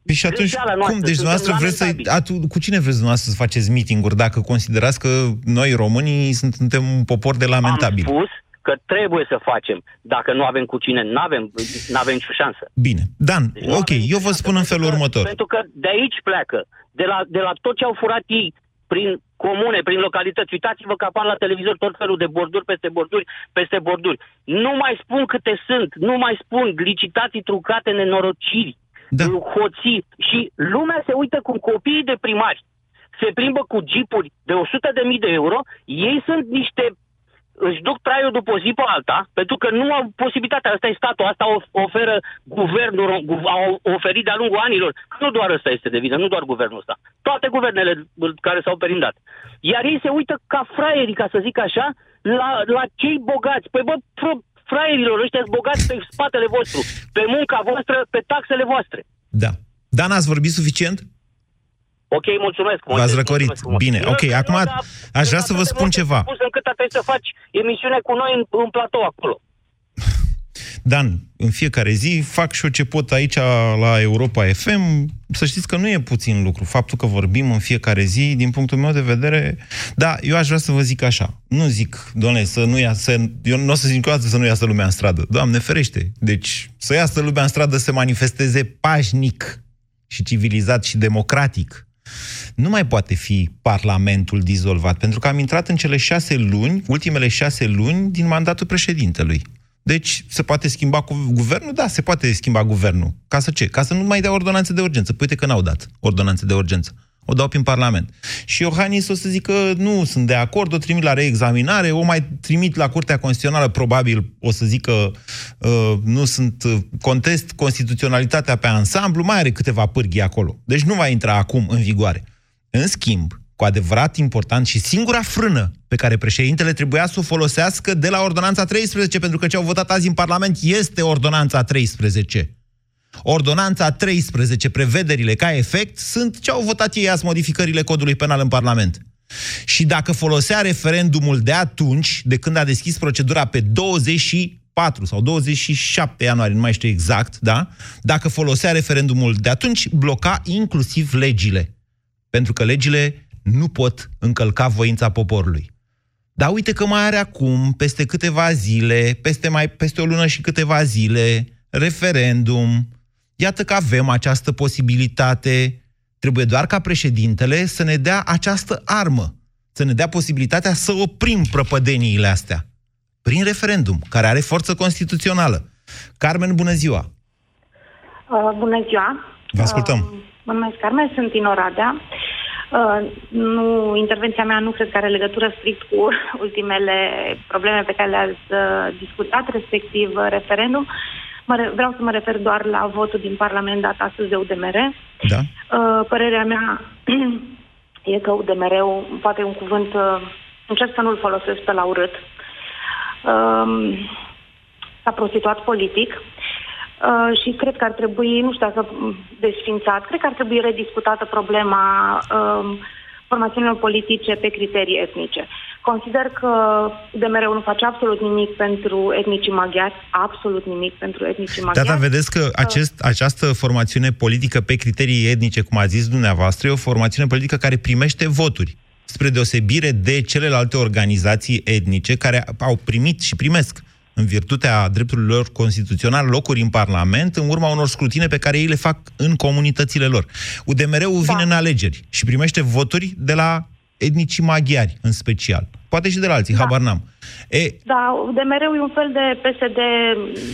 Păi și atunci, greșeala noastră, cum? Deci suntem dumneavoastră vreți să... lamentabili. Atu, cu cine vreți dumneavoastră să faceți meeting-uri dacă considerați că noi, românii, sunt- suntem un popor de lamentabil? Am spus că trebuie să facem. Dacă nu avem cu cine, nu avem n-avem nicio șansă. Bine. Dan, Deci nu ok, avem nicio eu vă șansă, spun în pentru felul că- următor. Pentru că de aici pleacă. De la, de la tot ce au furat ei prin comune, prin localități. Uitați-vă că apar la televizor tot felul de borduri peste borduri, peste borduri. Nu mai spun câte sunt, nu mai spun licitații trucate, nenorociri, Da. hoții. Și lumea se uită cum copiii de primari se plimbă cu jeepuri de 100.000 de euro, ei sunt niște își duc traiul după o zi pe alta, pentru că nu au posibilitatea. Asta e statul, asta oferă guvernul, au oferit de-a lungul anilor. Nu doar ăsta este de vină, nu doar guvernul ăsta. Toate guvernele care s-au perindat. Iar ei se uită ca fraierii, ca să zic așa, la, la cei bogați. Păi bă, fraierilor ăștia bogați pe spatele vostru, pe munca voastră, pe taxele voastre. Da. Dan, ați vorbit suficient? Ok, mulțumesc. V-ați răcorit. Bine, ok. Eu, Acum eu, aș vrea să vă spun ceva. Spus încât trebuie să faci emisiune cu noi în, în platou acolo. Dan, în fiecare zi fac și eu ce pot aici la Europa FM. Să știți că nu e puțin lucru. Faptul că vorbim în fiecare zi, din punctul meu de vedere, da, eu aș vrea să vă zic așa. Nu zic, doamne, să nu iasă, eu nu o să zic niciodată să nu iasă lumea în stradă. Doamne, ferește. Deci, să iasă lumea în stradă să manifesteze pașnic și civilizat și democratic nu mai poate fi Parlamentul dizolvat, pentru că am intrat în cele șase luni, ultimele șase luni din mandatul președintelui. Deci, se poate schimba cu guvernul? Da, se poate schimba guvernul. Ca să ce? Ca să nu mai dea ordonanțe de urgență. Păi uite că n-au dat ordonanțe de urgență. O dau prin Parlament. Și Iohannis o să zică, nu, sunt de acord, o trimit la reexaminare, o mai trimit la Curtea Constituțională, probabil o să zică, uh, nu sunt, uh, contest constituționalitatea pe ansamblu, mai are câteva pârghii acolo. Deci nu va intra acum în vigoare. În schimb, cu adevărat important și singura frână pe care președintele trebuia să o folosească de la Ordonanța 13, pentru că ce au votat azi în Parlament este Ordonanța 13. Ordonanța 13, prevederile ca efect, sunt ce au votat ei azi modificările codului penal în Parlament. Și dacă folosea referendumul de atunci, de când a deschis procedura pe 24 sau 27 ianuarie, nu mai știu exact, da? Dacă folosea referendumul de atunci, bloca inclusiv legile. Pentru că legile nu pot încălca voința poporului. Dar uite că mai are acum, peste câteva zile, peste, mai, peste o lună și câteva zile, referendum. Iată că avem această posibilitate. Trebuie doar ca președintele să ne dea această armă, să ne dea posibilitatea să oprim prăpădeniile astea prin referendum, care are forță constituțională. Carmen, bună ziua! Uh, bună ziua! Vă ascultăm! Uh, mă numesc Carmen, sunt din Oradea. Uh, nu, intervenția mea nu cred că are legătură strict cu ultimele probleme pe care le-ați uh, discutat, respectiv uh, referendum. Mă re- vreau să mă refer doar la votul din Parlament dat astăzi de UDMR. Da. Uh, părerea mea e că UDMR-ul, poate un cuvânt, uh, încerc să nu-l folosesc pe la urât, uh, s-a prostituat politic Uh, și cred că ar trebui, nu știu dacă desfințat, cred că ar trebui rediscutată problema uh, formațiunilor politice pe criterii etnice. Consider că de mereu nu face absolut nimic pentru etnicii maghiari, absolut nimic pentru etnicii maghiari. Da, da, vedeți că uh. acest, această formațiune politică pe criterii etnice, cum a zis dumneavoastră, e o formațiune politică care primește voturi spre deosebire de celelalte organizații etnice care au primit și primesc în virtutea drepturilor lor constituționale, locuri în Parlament, în urma unor scrutine pe care ei le fac în comunitățile lor. UDMR-ul da. vine în alegeri și primește voturi de la etnicii maghiari, în special. Poate și de la alții, da. habar n-am. E, da, UDMR-ul e un fel de PSD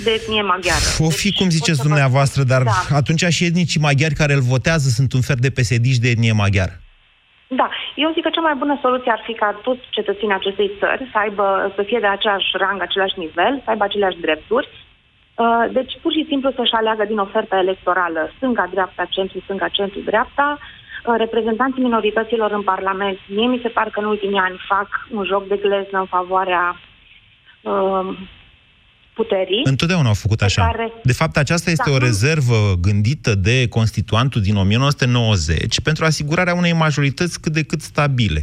de etnie maghiară. O fi deci, cum ziceți dumneavoastră, dar da. atunci și etnicii maghiari care îl votează sunt un fel de psd de etnie maghiară. Da, eu zic că cea mai bună soluție ar fi ca toți cetățenii acestei țări să aibă, să fie de aceeași rang, același nivel, să aibă aceleași drepturi. Uh, deci, pur și simplu să-și aleagă din oferta electorală stânga-dreapta, centru-stânga, centru-dreapta, uh, reprezentanții minorităților în Parlament. Mie mi se pare că în ultimii ani fac un joc de gleznă în favoarea uh, puterii. Întotdeauna au făcut așa. Care... De fapt, aceasta este da, o rezervă gândită de Constituantul din 1990 pentru asigurarea unei majorități cât de cât stabile.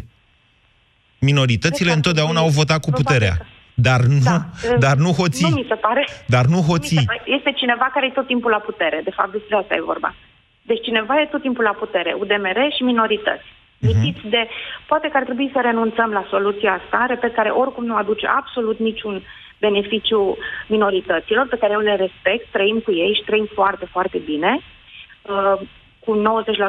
Minoritățile exact. întotdeauna au votat cu puterea. Dar nu, da. dar nu hoții. Nu mi se pare. Dar nu hoții. Este cineva care e tot timpul la putere. De fapt, despre asta e vorba. Deci cineva e tot timpul la putere. UDMR și minorități. uh-huh. de... Poate că ar trebui să renunțăm la soluția asta, repet, care oricum nu aduce absolut niciun uh, beneficiu minorităților, pe care eu le respect, trăim cu ei și trăim foarte, foarte bine. Uh, cu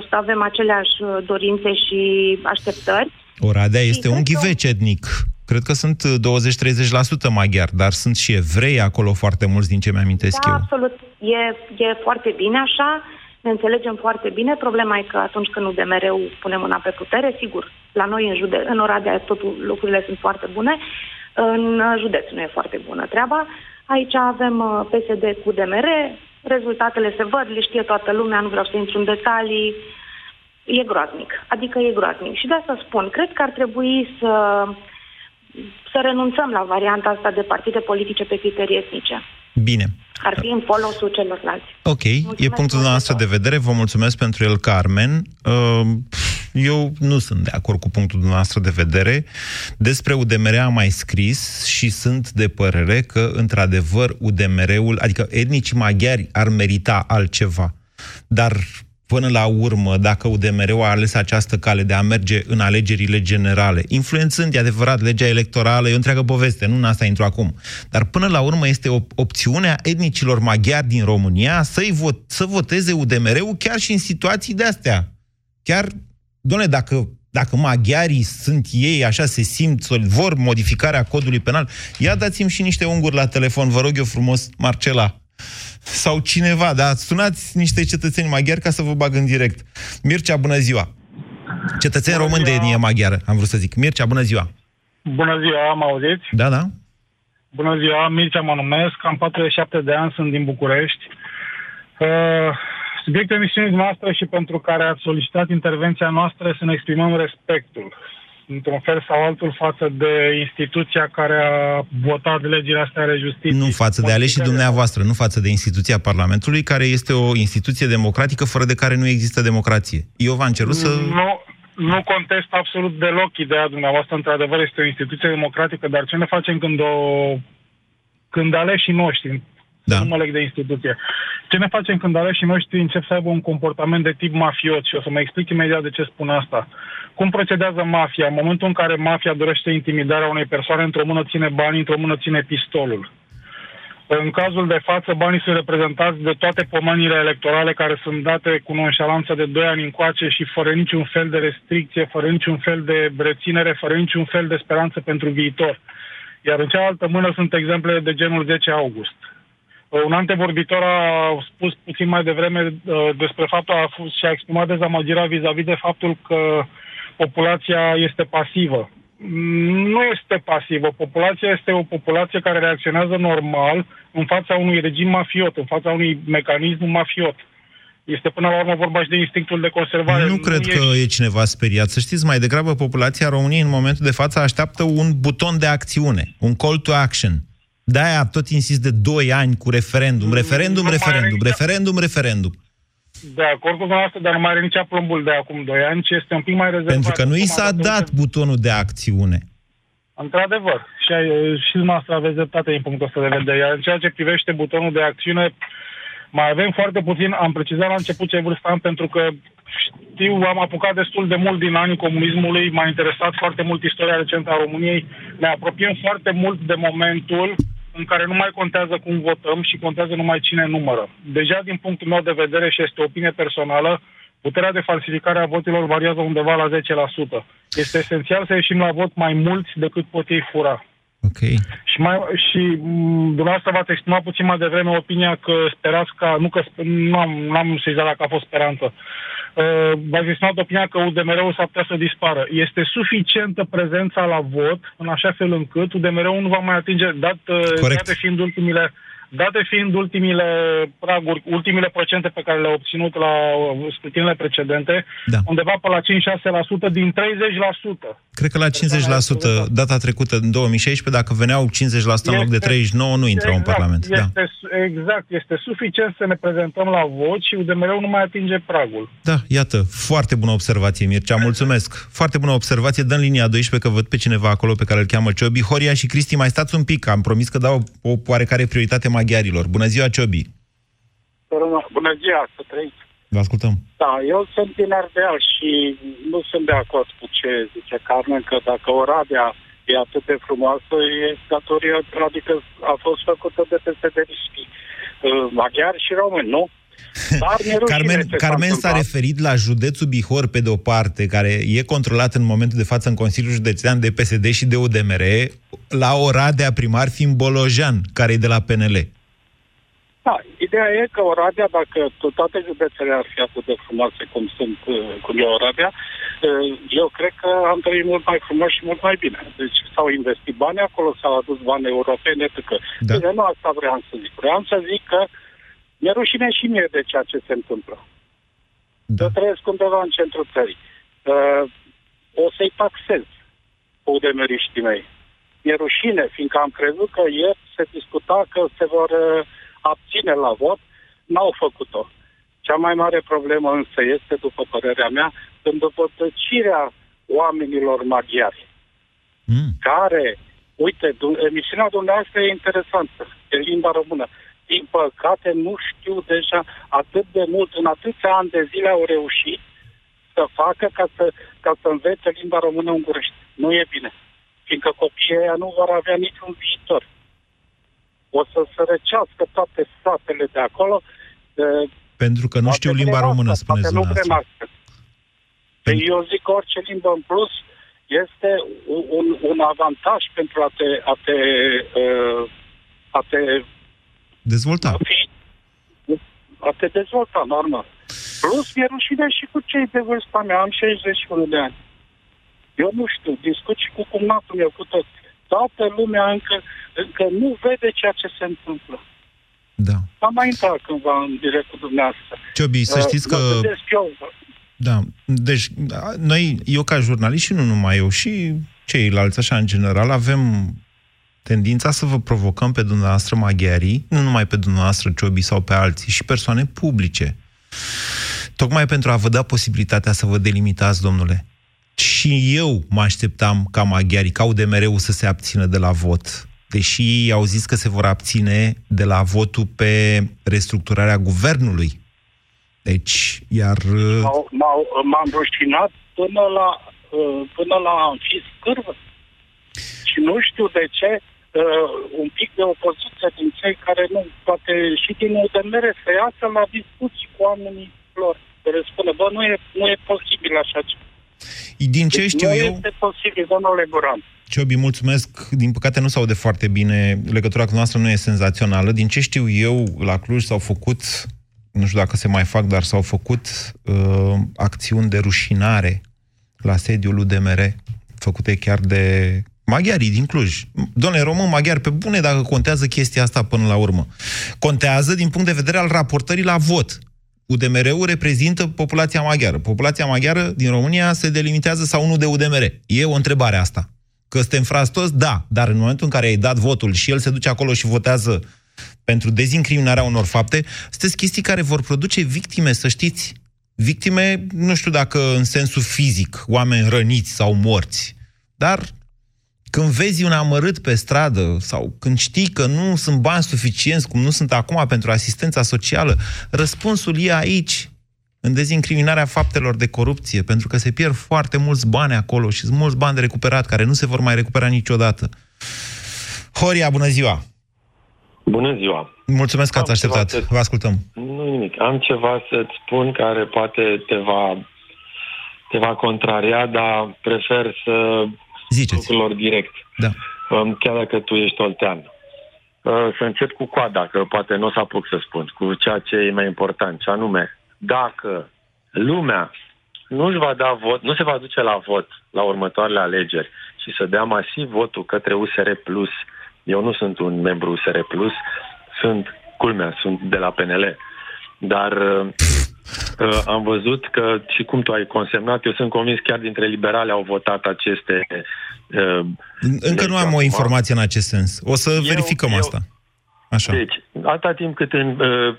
90% avem aceleași uh, dorințe și așteptări. Oradea este un ghiveci etnic. Cred că sunt 20-30% maghiari, dar sunt și evrei acolo foarte mulți din ce mi-amintesc da, eu. absolut. E, e foarte bine așa. ne înțelegem foarte bine. Problema e că atunci când UDMR-ul pune mâna pe putere, sigur, la noi în, jude- în Oradea totul, lucrurile sunt foarte bune, în județ nu e foarte bună treaba. Aici avem uh, PSD cu DMR, rezultatele se văd, le știe toată lumea, nu vreau să intru în detalii, e groaznic. Adică e groaznic. Și de asta spun, cred că ar trebui să, să renunțăm la varianta asta de partide politice pe criterii etnice. Bine. Ar fi în folosul celorlalți. Ok, mulțumesc e punctul noastră de vedere, vă mulțumesc pentru el, Carmen. Uh, eu nu sunt de acord cu punctul dumneavoastră de vedere. Despre UDMR am mai scris și sunt de părere că, într-adevăr, UDMR-ul, adică etnicii maghiari ar merita altceva. Dar până la urmă, dacă UDMR-ul a ales această cale de a merge în alegerile generale, influențând, e adevărat, legea electorală, e o întreagă poveste, nu în asta intru acum, dar până la urmă este o opțiunea etnicilor maghiari din România să-i vot, să voteze UDMR-ul chiar și în situații de astea. Chiar Doamne, dacă, dacă maghiarii sunt ei, așa se simt, vor modificarea codului penal, ia dați-mi și niște unguri la telefon, vă rog eu frumos, Marcela, sau cineva, da, sunați niște cetățeni maghiari ca să vă bag în direct. Mircea, bună ziua! Cetățeni români de etnie maghiară, am vrut să zic. Mircea, bună ziua! Bună ziua, am auziți? Da, da. Bună ziua, Mircea mă numesc, am 47 de ani, sunt din București. Uh, Subiectul emisiunii noastre și pentru care ați solicitat intervenția noastră să ne exprimăm respectul, într-un fel sau altul, față de instituția care a votat legile astea ale justiției. Nu față de aleșii dumneavoastră, nu față de instituția Parlamentului, care este o instituție democratică fără de care nu există democrație. Eu v-am cerut să... Nu, nu contest absolut deloc ideea dumneavoastră. Într-adevăr, este o instituție democratică, dar ce ne facem când o când aleșii noștri, da. nu mă leg de instituție. Ce ne facem când aleșii noștri încep să aibă un comportament de tip mafiot? Și o să mă explic imediat de ce spun asta. Cum procedează mafia? În momentul în care mafia dorește intimidarea unei persoane, într-o mână ține banii, într-o mână ține pistolul. În cazul de față, banii sunt reprezentați de toate pomenile electorale care sunt date cu nonșalanță de 2 ani încoace și fără niciun fel de restricție, fără niciun fel de reținere, fără niciun fel de speranță pentru viitor. Iar în cealaltă mână sunt exemple de genul 10 august. Un antevorbitor a spus puțin mai devreme uh, despre faptul a fost și a exprimat dezamăgirea vis-a-vis de faptul că populația este pasivă. Nu este pasivă. Populația este o populație care reacționează normal în fața unui regim mafiot, în fața unui mecanism mafiot. Este până la urmă vorba și de instinctul de conservare. Nu, nu cred ești... că e cineva speriat. Să știți, mai degrabă populația României în momentul de față așteaptă un buton de acțiune, un call to action. De-aia tot insist de 2 ani cu referendum, referendum, nu referendum, referendum, referendum. De acord cu dumneavoastră, dar nu mai are nici plumbul de acum 2 ani, ci este un pic mai rezervat. Pentru că nu i s-a dat butonul de acțiune. Într-adevăr. Și, și dumneavoastră aveți dreptate din punctul ăsta de vedere. Iar în ceea ce privește butonul de acțiune, mai avem foarte puțin, am precizat la început ce vârstă am, pentru că știu, am apucat destul de mult din anii comunismului, m-a interesat foarte mult istoria recentă a României, ne apropiem foarte mult de momentul în care nu mai contează cum votăm și contează numai cine numără. Deja din punctul meu de vedere și este o opinie personală, puterea de falsificare a votelor variază undeva la 10%. Este esențial să ieșim la vot mai mulți decât pot ei fura. Ok. Și, mai, și m- mm, dumneavoastră v-ați exprimat puțin mai devreme opinia că sperați ca, nu că nu am, n-am sezat dacă a fost speranță, uh, v-ați exprimat opinia că UDMR-ul s-ar putea să dispară. Este suficientă prezența la vot în așa fel încât UDMR-ul nu va mai atinge, dat, uh, date fiind ultimile date fiind ultimile praguri, ultimile procente pe care le-au obținut la uh, scrutinele precedente, da. undeva pe la 5-6% din 30%. Cred că la 50% data trecută, în 2016, dacă veneau 50% este, în loc de 39%, nu intrau exact, în Parlament. Este, da. Exact, este suficient să ne prezentăm la vot și UDMR-ul nu mai atinge pragul. Da, iată, foarte bună observație, Mircea, mulțumesc. Foarte bună observație, dăm linia 12, că văd pe cineva acolo pe care îl cheamă Ciobi. Horia și Cristi, mai stați un pic, am promis că dau o oarecare prioritate maghiarilor. Bună ziua, Ciobi! Bună ziua, să trăiți! Vă ascultăm. Da, eu sunt din Ardeal și nu sunt de acord cu ce zice Carmen, că dacă Oradea e atât de frumoasă, e datoria, adică a fost făcută de pesediști uh, maghiari și români, nu? Carmen, Carmen s-a referit la județul Bihor, pe de o parte, care e controlat în momentul de față în Consiliul Județean de PSD și de UDMR, la Oradea primar fiind Bolojan, care e de la PNL. Da, Ideea e că Oradea, dacă to- toate județele ar fi atât de frumoase cum sunt, uh, cum e Oradea, uh, eu cred că am trăit mult mai frumos și mult mai bine. Deci s-au investit bani acolo, s-au adus bani europene, că Da. Bine, nu asta vreau să zic. Vreau să zic că mi-e rușine și mie de ceea ce se întâmplă. Da. Eu trăiesc undeva în centrul țării. Uh, o să-i taxez pe udemeriștii mei. Mi-e rușine, fiindcă am crezut că ieri se discuta că se vor uh, abține la vot. N-au făcut-o. Cea mai mare problemă însă este, după părerea mea, în dupătăcirea oamenilor maghiari Mm. care, uite, du- emisiunea dumneavoastră e interesantă, în limba română. Din păcate, nu știu deja atât de mult, în atâția ani de zile au reușit să facă ca să, ca să învețe limba română ungurește. Nu e bine. Fiindcă copiii ăia nu vor avea niciun viitor. O să se răcească toate satele de acolo. eh, Pentru că nu poate știu limba vrem română, asta, spuneți poate nu vrem dumneavoastră. asta. Păi Eu zic că orice limbă în plus este un, un, un avantaj pentru a te, a te, uh, a te Dezvolta. a fi, a te dezvolta, normal. Plus, mi-e rușine și cu cei de vârsta mea, am 61 de ani. Eu nu știu, discut și cu cumnatul meu, cu tot. Toată lumea încă, încă nu vede ceea ce se întâmplă. Da. Am mai intrat cândva în direct cu dumneavoastră. Ciobi, să Uh, știți mă că... gândesc eu, Da, deci a, noi, eu ca jurnalist și nu numai eu, și ceilalți, așa, în general, avem tendința să vă provocăm pe dumneavoastră maghiarii, nu numai pe dumneavoastră Ciobi sau pe alții, și persoane publice. Tocmai pentru a vă da posibilitatea să vă delimitați, domnule. Și eu mă așteptam ca maghiarii, ca UDMR-ul să se abțină de la vot, deși ei au zis că se vor abține de la votul pe restructurarea guvernului. Deci, iar... M-au, m-au, m-am rușinat până la, uh, până la am fi scârbă. Și nu știu de ce uh, un pic de opoziție din cei care nu, poate și din UDMR, să iasă la discuții cu oamenii lor. Să le spună, bă, nu e, nu e posibil așa ceva. Din ce Deci știu nu eu... este posibil, domnule Guran. Ciobi, mulțumesc. Din păcate nu se aude foarte bine. Legătura cu noastră nu e senzațională. Din ce știu eu, la Cluj s-au făcut, nu știu dacă se mai fac, dar s-au făcut uh, acțiuni de rușinare la sediul UDMR, făcute chiar de maghiarii din Cluj. Doamne, român maghiar, pe bune dacă contează chestia asta până la urmă. Contează din punct de vedere al raportării la vot. UDMR-ul reprezintă populația maghiară. Populația maghiară din România se delimitează sau nu de UDMR? E o întrebare asta. Că suntem frați toți? Da. Dar în momentul în care ai dat votul și el se duce acolo și votează pentru dezincriminarea unor fapte, sunteți chestii care vor produce victime, să știți. Victime, nu știu dacă în sensul fizic, oameni răniți sau morți, dar când vezi un amărât pe stradă sau când știi că nu sunt bani suficienți, cum nu sunt acum pentru asistența socială, răspunsul e aici, în dezincriminarea faptelor de corupție, pentru că se pierd foarte mulți bani acolo și sunt mulți bani de recuperat, care nu se vor mai recupera niciodată. Horia, bună ziua! Bună ziua! Mulțumesc că ați Am așteptat. ceva să- Vă ascultăm. Nu nimic. Am ceva să-ți spun care poate te va, te va contraria, dar prefer să Ziceți. lucrurilor direct. Da. Um, Chiar dacă tu ești oltean. Uh, Să încep cu coada, că poate nu o să apuc să spun, cu ceea ce e mai important, ce anume, dacă lumea nu își va da vot, nu se va duce la vot la următoarele alegeri și să dea masiv votul către USR Plus. Eu nu sunt un membru USR Plus, sunt, culmea, sunt de la PNL. Dar uh, uh, am văzut că, și cum tu ai consemnat, eu sunt convins chiar dintre liberale au votat aceste... Uh, Încă nu am o informație în acest sens. O să verificăm eu- asta. Așa. deci, atâta timp cât în, uh,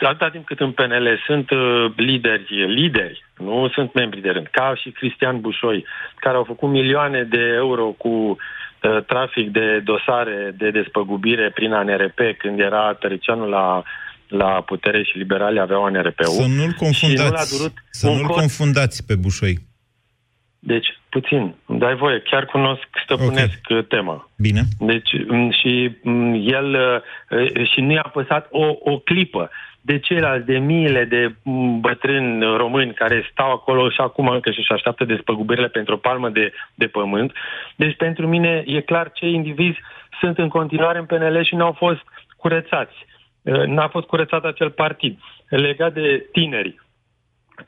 atâta timp cât în PNL sunt uh, lideri, lideri, nu sunt membri de rând, ca și Cristian Bușoi, care au făcut milioane de euro cu uh, trafic de dosare de despăgubire prin ANRP când era Tăricianul la la putere și liberali aveau ANRP-ul. Să nu-l Și nu l-a confundați. durut Să un nu-l cod. confundați pe Bușoi. Deci, puțin, îmi dai voie, chiar cunosc, stăpânesc okay. tema. Bine. Deci, m, și m, el uh, și nu i-a păsat o, o clipă de ceilalți, de miile de m, bătrâni români care stau acolo și acum încă și-și așteaptă despăgubirile pentru o palmă de, de pământ. Deci, pentru mine, e clar, cei indivizi sunt în continuare în PNL și nu au fost curățați. Uh, n-a fost curățat acel partid. Legat de tineri.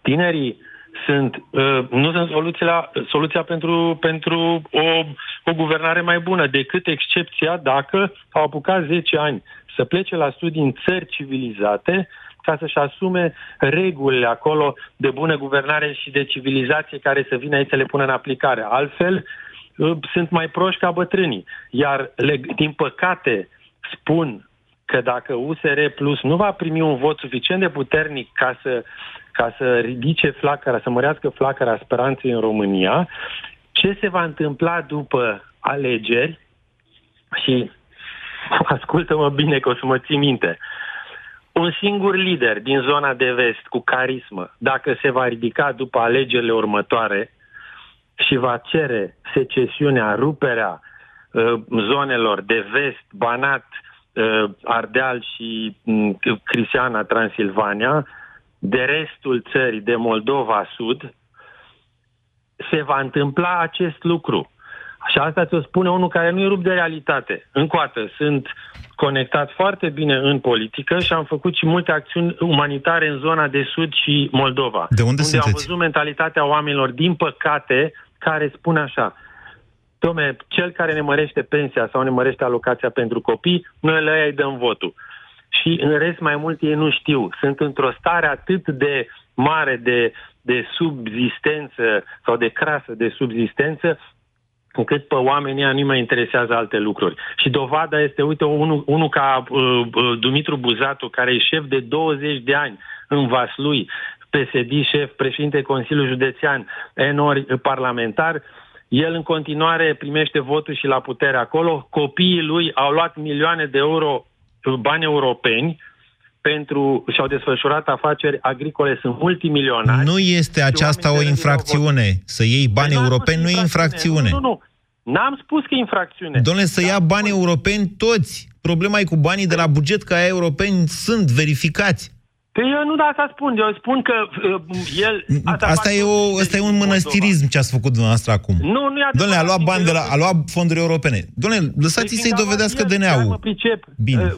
Tinerii sunt, uh, nu sunt soluția, soluția pentru, pentru o, o guvernare mai bună, decât excepția dacă au apucat 10 ani să plece la studii în țări civilizate ca să-și asume regulile acolo de bună guvernare și de civilizație care să vină aici să le pună în aplicare. Altfel, uh, sunt mai proști ca bătrânii. Iar, din păcate, spun că dacă USR Plus nu va primi un vot suficient de puternic ca să, ca să ridice flacăra, să mărească flacăra speranței în România, ce se va întâmpla după alegeri și ascultă-mă bine că o să mă ții minte. Un singur lider din zona de vest cu carismă, dacă se va ridica după alegerile următoare și va cere secesiunea, ruperea uh, zonelor de vest, Banat, uh, Ardeal și uh, Cristiana, Transilvania, de restul țării, de Moldova Sud, se va întâmpla acest lucru. Și asta ți-o spune unul care nu e rupt de realitate. Încă o dată, sunt conectat foarte bine în politică și am făcut și multe acțiuni umanitare în zona de sud și Moldova. De unde, unde sunteți? am văzut mentalitatea oamenilor, din păcate, care spun așa, Tome, cel care ne mărește pensia sau ne mărește alocația pentru copii, noi le îi dăm votul. Și în rest, mai mult ei nu știu. Sunt într-o stare atât de mare de, de subzistență sau de crasă de subzistență, încât pe oamenii nu mai interesează alte lucruri. Și dovada este, uite, unul, unul ca uh, uh, Dumitru Buzatu, care e șef de 20 de ani în Vaslui, PSD șef, președinte Consiliul Județean, enori parlamentar, el în continuare primește votul și la putere acolo. Copiii lui au luat milioane de euro bani europeni pentru și-au desfășurat afaceri agricole, sunt multimilionari. Nu este aceasta o infracțiune. Să iei bani păi europeni nu e infracțiune. Nu, nu, nu. N-am spus că e infracțiune. Domnule, să ia bani europeni toți. Problema e cu banii de la buget, că aia europeni sunt verificați. Păi eu nu de asta spun, eu spun că uh, el... Asta, asta e, o, asta e un mănăstirism ce ați făcut dumneavoastră acum. Nu, nu e Domnule, a luat bani de la... a luat fonduri europene. Domnule, lăsați păi să-i dovedească DNA-ul. Chiar mă pricep. Bine. Uh,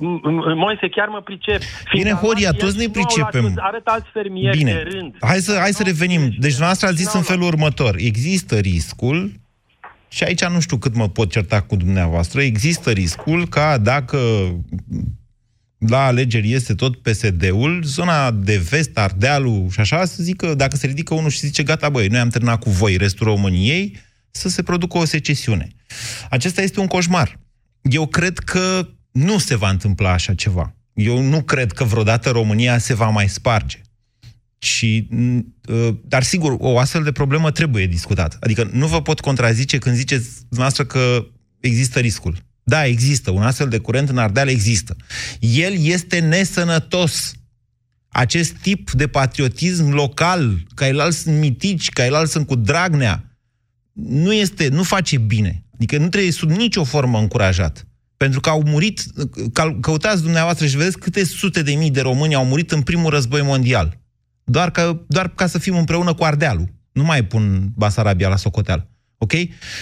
Moise, chiar mă pricep. Bine, Horia, toți ne pricepem. Arăt alți fermieri Bine. de rând. Hai să, hai să revenim. Deci dumneavoastră a zis în felul următor. Există riscul și aici nu știu cât mă pot certa cu dumneavoastră, există riscul ca dacă la alegeri este tot PSD-ul, zona de vest, Ardealul și așa, să zică, dacă se ridică unul și zice, gata, băi, noi am terminat cu voi restul României, să se producă o secesiune. Acesta este un coșmar. Eu cred că nu se va întâmpla așa ceva. Eu nu cred că vreodată România se va mai sparge. Și, ă, dar sigur, o astfel de problemă trebuie discutată. Adică nu vă pot contrazice când ziceți dumneavoastră că există riscul. Da, există. Un astfel de curent în Ardeal există. El este nesănătos. Acest tip de patriotism local, ca el sunt mitici, ca el sunt cu Dragnea, nu este, nu face bine. Adică nu trebuie sub nicio formă încurajat. Pentru că au murit, căutați dumneavoastră și vedeți câte sute de mii de români au murit în primul război mondial. Doar, că, doar ca să fim împreună cu Ardealul. Nu mai pun Basarabia la socoteală. Ok?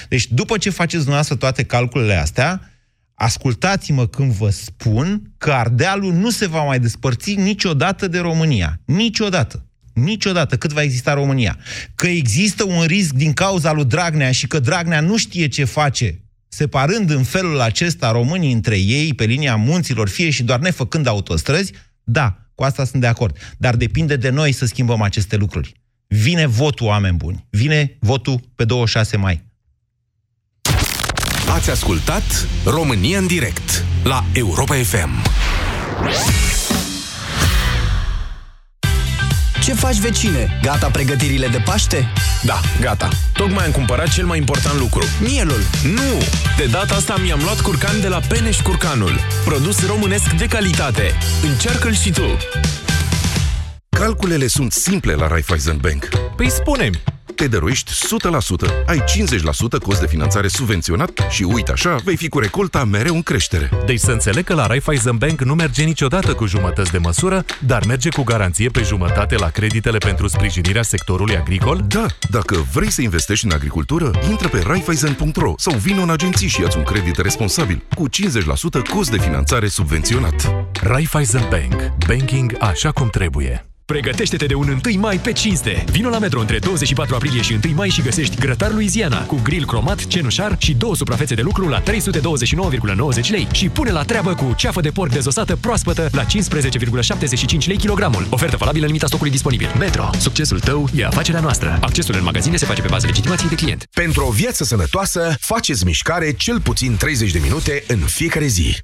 Deci după ce faceți dumneavoastră toate calculele astea, ascultați-mă când vă spun că Ardealul nu se va mai despărți niciodată de România. Niciodată. Niciodată cât va exista România. Că există un risc din cauza lui Dragnea și că Dragnea nu știe ce face, separând în felul acesta românii între ei pe linia munților, fie și doar nefăcând autostrăzi, da, cu asta sunt de acord. Dar depinde de noi să schimbăm aceste lucruri. Vine votul, oameni buni. Vine votul pe 26 mai. Ați ascultat România în direct la Europa FM. Ce faci, vecine? Gata pregătirile de Paște? Da, gata. Tocmai am cumpărat cel mai important lucru. Mielul. Nu! De data asta mi-am luat curcan de la Peneș Curcanul. Produs românesc de calitate. Încearcă-l și tu! Calculele sunt simple la Raiffeisen Bank. Păi spune te dăruiești 100%, ai 50% cost de finanțare subvenționat și uite așa, vei fi cu recolta mereu în creștere. Deci să înțeleg că la Raiffeisen Bank nu merge niciodată cu jumătăți de măsură, dar merge cu garanție pe jumătate la creditele pentru sprijinirea sectorului agricol? Da, dacă vrei să investești în agricultură, intră pe raiffeisen.ro sau vină în agenții și ia un credit responsabil cu 50% cost de finanțare subvenționat. Raiffeisen Bank. Banking așa cum trebuie. Pregătește-te de un 1 mai pe cinste. Vino la Metro între 24 aprilie și 1 mai și găsești grătar Louisiana cu grill cromat, cenușar și două suprafețe de lucru la 329,90 lei și pune la treabă cu ceafă de porc dezosată proaspătă la 15,75 lei kilogramul. Ofertă valabilă în limita stocului disponibil. Metro. Succesul tău e afacerea noastră. Accesul în magazine se face pe bază legitimației de client. Pentru o viață sănătoasă, faceți mișcare cel puțin 30 de minute în fiecare zi.